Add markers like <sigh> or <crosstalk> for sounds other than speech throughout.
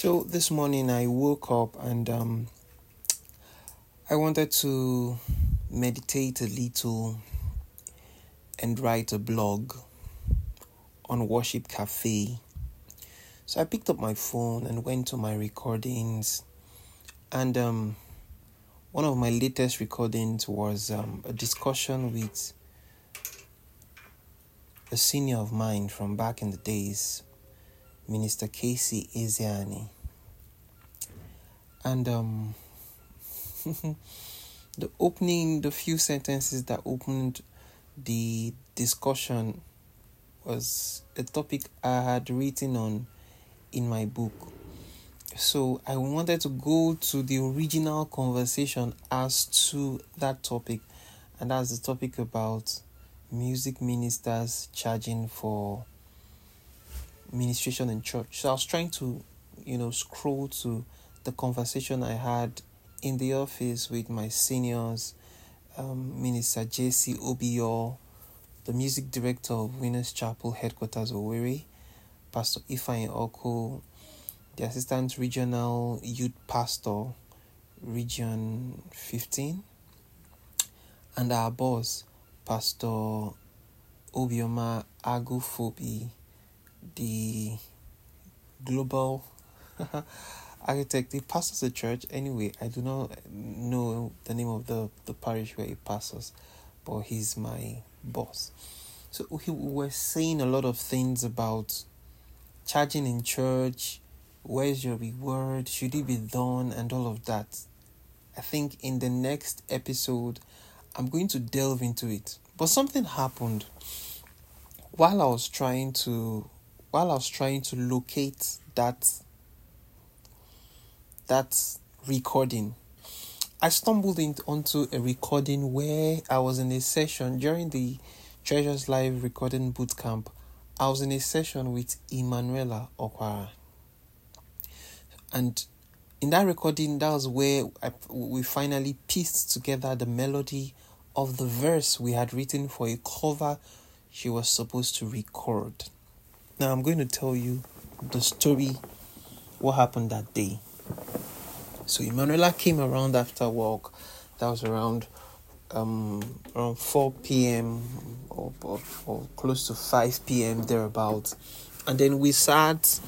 So this morning I woke up and um, I wanted to meditate a little and write a blog on Worship Cafe. So I picked up my phone and went to my recordings, and um, one of my latest recordings was um, a discussion with a senior of mine from back in the days Minister Casey Ezeani. And um, <laughs> the opening, the few sentences that opened the discussion was a topic I had written on in my book. So I wanted to go to the original conversation as to that topic, and that's the topic about music ministers charging for ministration in church. So I was trying to, you know, scroll to the conversation I had in the office with my seniors, um, Minister J.C. Obio, the music director of Winners Chapel headquarters Owerri, Pastor Ifeanyi Oko, the assistant regional youth pastor, Region 15, and our boss, Pastor Obioma Agufobi, the global <laughs> architect. He pastors a church. Anyway, I do not know the name of the, the parish where he pastors, but he's my boss. So he was saying a lot of things about charging in church, where's your reward, should it be done, and all of that. I think in the next episode, I'm going to delve into it. But something happened while I was trying to while I was trying to locate that that recording, I stumbled into a recording where I was in a session during the Treasures Live recording bootcamp. I was in a session with Emanuela Okwara. And in that recording, that was where I, we finally pieced together the melody of the verse we had written for a cover she was supposed to record. Now I'm going to tell you the story, what happened that day. So Emanuela came around after work. That was around um around 4 p.m. Or, or, or close to 5 p.m. thereabouts, and then we sat,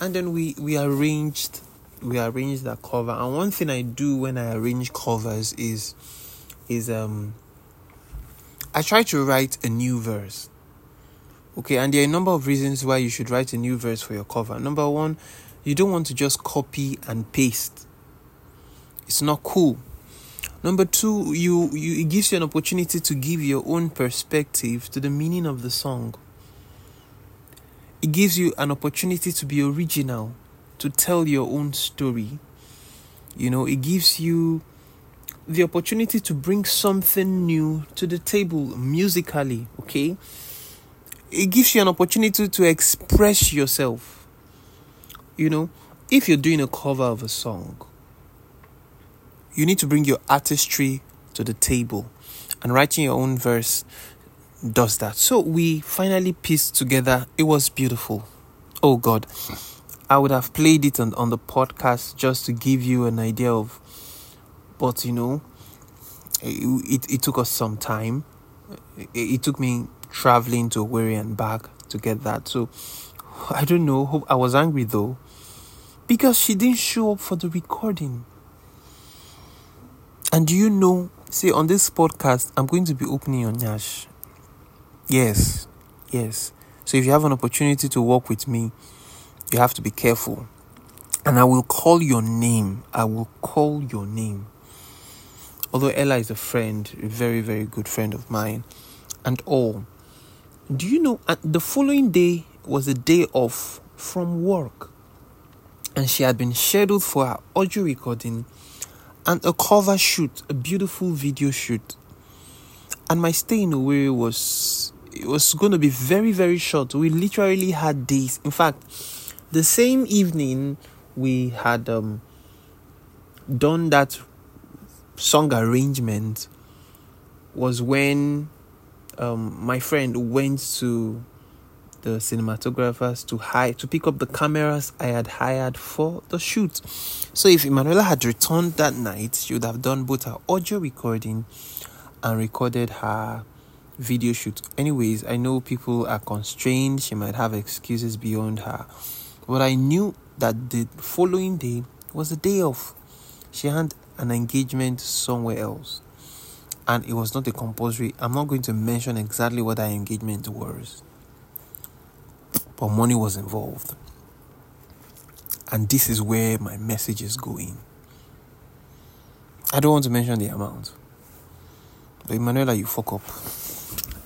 and then we we arranged we arranged that cover. And one thing I do when I arrange covers is is um I try to write a new verse. Okay, and there are a number of reasons why you should write a new verse for your cover. Number one, you don't want to just copy and paste. It's not cool. Number two, you, you it gives you an opportunity to give your own perspective to the meaning of the song. It gives you an opportunity to be original, to tell your own story. You know, it gives you the opportunity to bring something new to the table musically, okay? It gives you an opportunity to express yourself. You know, if you're doing a cover of a song, you need to bring your artistry to the table, and writing your own verse does that. So we finally pieced together. It was beautiful. Oh God, I would have played it on, on the podcast just to give you an idea of, but you know, it, it, it took us some time. It, it took me traveling to Owerri and back to get that. So I don't know. I was angry though because she didn't show up for the recording. And do you know? See, on this podcast, I'm going to be opening your Nash. Yes, yes. So if you have an opportunity to work with me, you have to be careful. And I will call your name. I will call your name. Although Ella is a friend, a very, very good friend of mine, and all. Do you know uh, the following day was a day off from work and she had been scheduled for her audio recording and a cover shoot, a beautiful video shoot. And my stay in Owerri was it was going to be very very short. We literally had days. In fact, the same evening we had um, done that song arrangement was when um, my friend went to the cinematographers to hire to pick up the cameras I had hired for the shoot. So if Emanuela had returned that night, she would have done both her audio recording and recorded her video shoot. Anyways, I know people are constrained, she might have excuses beyond her. But I knew that the following day was a day off. She had an engagement somewhere else. And it was not a compulsory. I'm not going to mention exactly what that engagement was. But money was involved. And this is where my message is going. I don't want to mention the amount. But Emanuela, you fuck up.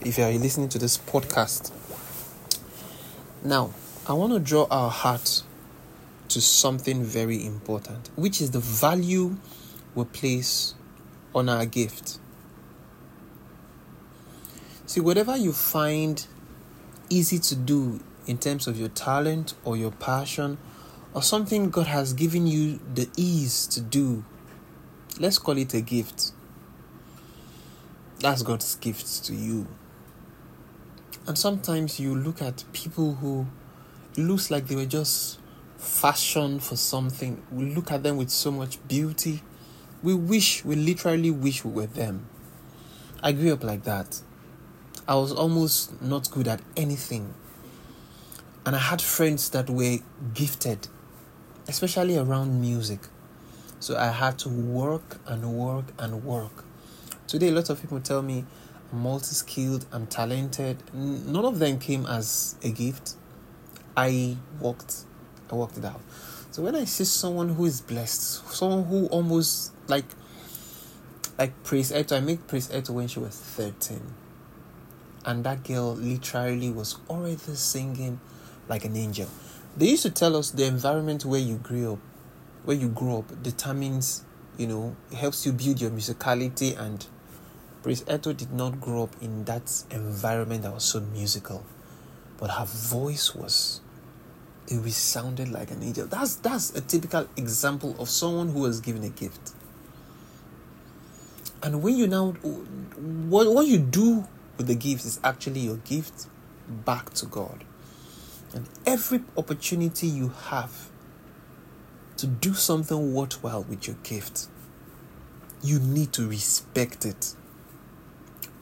If you are listening to this podcast. Now, I want to draw our heart to something very important, which is the value we place on our gift. See, whatever you find easy to do in terms of your talent or your passion or something God has given you the ease to do, let's call it a gift. That's God's gift to you. And sometimes you look at people who looks like they were just fashioned for something. We look at them with so much beauty. We wish, we literally wish we were them. I grew up like that. I was almost not good at anything. And I had friends that were gifted, especially around music. So I had to work and work and work. Today, a lot of people tell me I'm multi skilled, I'm talented. None of them came as a gift. I worked, I worked it out. So when I see someone who is blessed, someone who almost like, like Praise Eto, I met Praise Eto when she was 13. And that girl literally was already singing like an angel. They used to tell us the environment where you grew up, where you grew up, determines, you know, helps you build your musicality. And Praise Eto did not grow up in that environment that was so musical, but her voice was. It resounded like an angel. That's that's a typical example of someone who was given a gift. And when you now, what what you do with the gift is actually your gift back to God. And every opportunity you have to do something worthwhile with your gift, you need to respect it.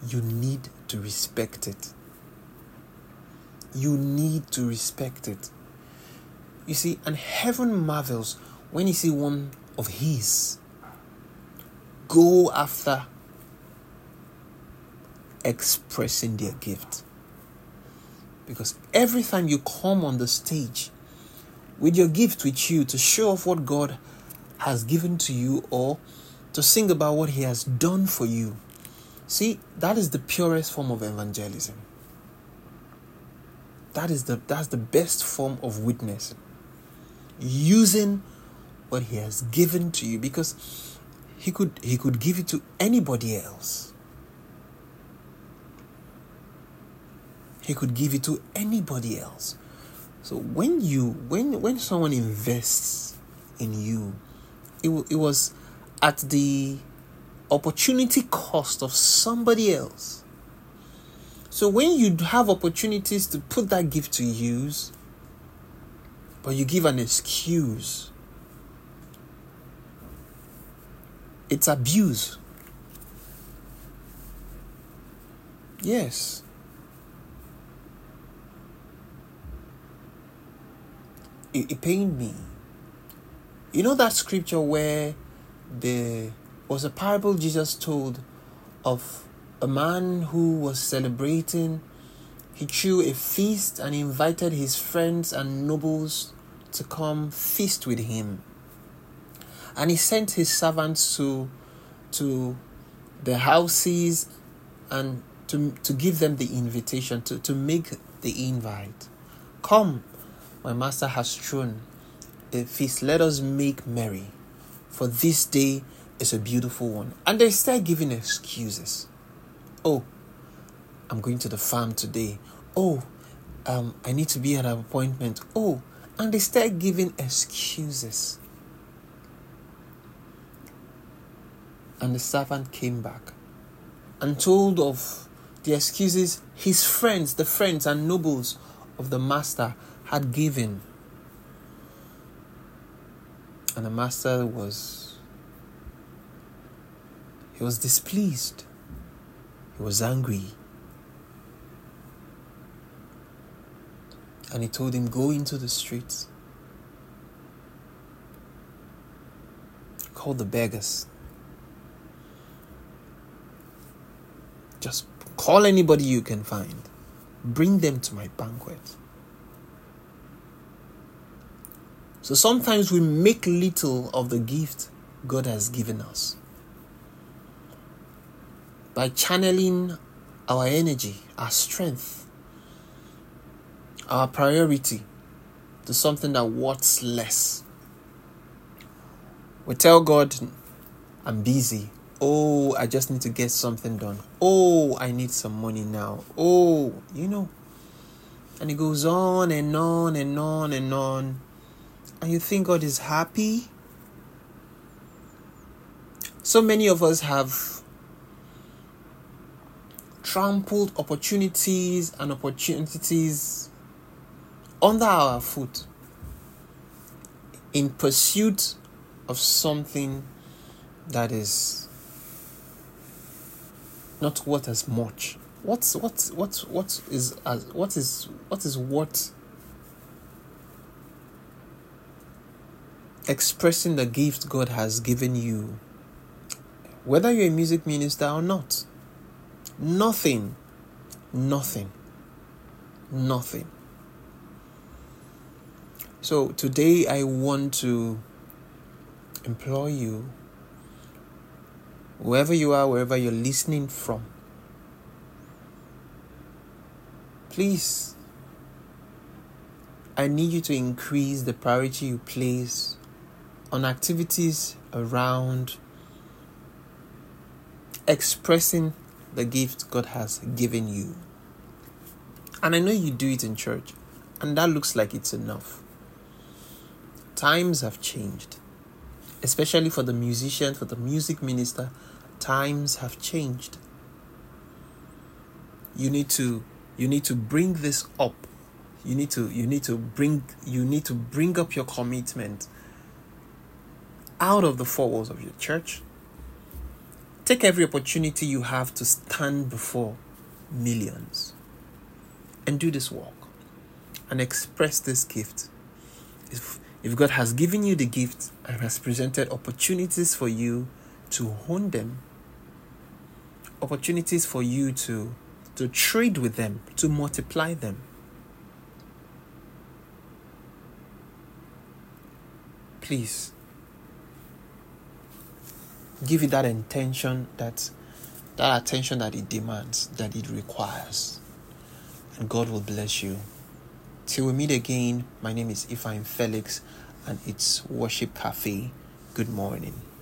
You need to respect it. You need to respect it. You see, and heaven marvels when you see one of his go after expressing their gift. Because every time you come on the stage with your gift with you to show off what God has given to you or to sing about what He has done for you, see, that is the purest form of evangelism. That is the that's the best form of witness. Using what he has given to you because he could he could give it to anybody else. He could give it to anybody else. So when you when when someone invests in you it, it was at the opportunity cost of somebody else. So when you have opportunities to put that gift to use but you give an excuse it's abuse. Yes it, it pained me. You know that scripture where there was a parable Jesus told of a man who was celebrating. He threw a feast and invited his friends and nobles to come feast with him. And he sent his servants to to the houses and to, to give them the invitation, to, to make the invite. Come, my master has thrown a feast. Let us make merry, for this day is a beautiful one. And they start giving excuses. Oh, I'm going to the farm today. Oh, um, I need to be at an appointment. Oh, and they start giving excuses. And the servant came back and told of the excuses his friends, the friends and nobles of the master had given. And the master was he was displeased. He was angry. And he told him, Go into the streets. Call the beggars. Just call anybody you can find. Bring them to my banquet. So sometimes we make little of the gift God has given us by channeling our energy, our strength, our priority to something that worths less. We tell God, I'm busy. Oh, I just need to get something done. Oh, I need some money now. Oh, you know. And it goes on and on and on and on. And you think God is happy? So many of us have trampled opportunities and opportunities under our foot in pursuit of something that is not worth as much. What's what what what is as what is what is what expressing the gift God has given you, whether you're a music minister or not. Nothing. Nothing. Nothing. So today I want to implore you, wherever you are, wherever you're listening from, please, I need you to increase the priority you place on activities around expressing the gift God has given you. And I know you do it in church, and that looks like it's enough. Times have changed, especially for the musician, for the music minister. Times have changed. You need to you need to bring this up. You need to you need to bring you need to bring up your commitment out of the four walls of your church Take every opportunity you have to stand before millions and do this work and express this gift. If, if God has given you the gift and has presented opportunities for you to hone them, opportunities for you to, to trade with them, to multiply them. Please give it that intention that that attention that it demands that it requires. And god will bless you. Till we meet again my name is ifine felix and it's worship cafe. Good morning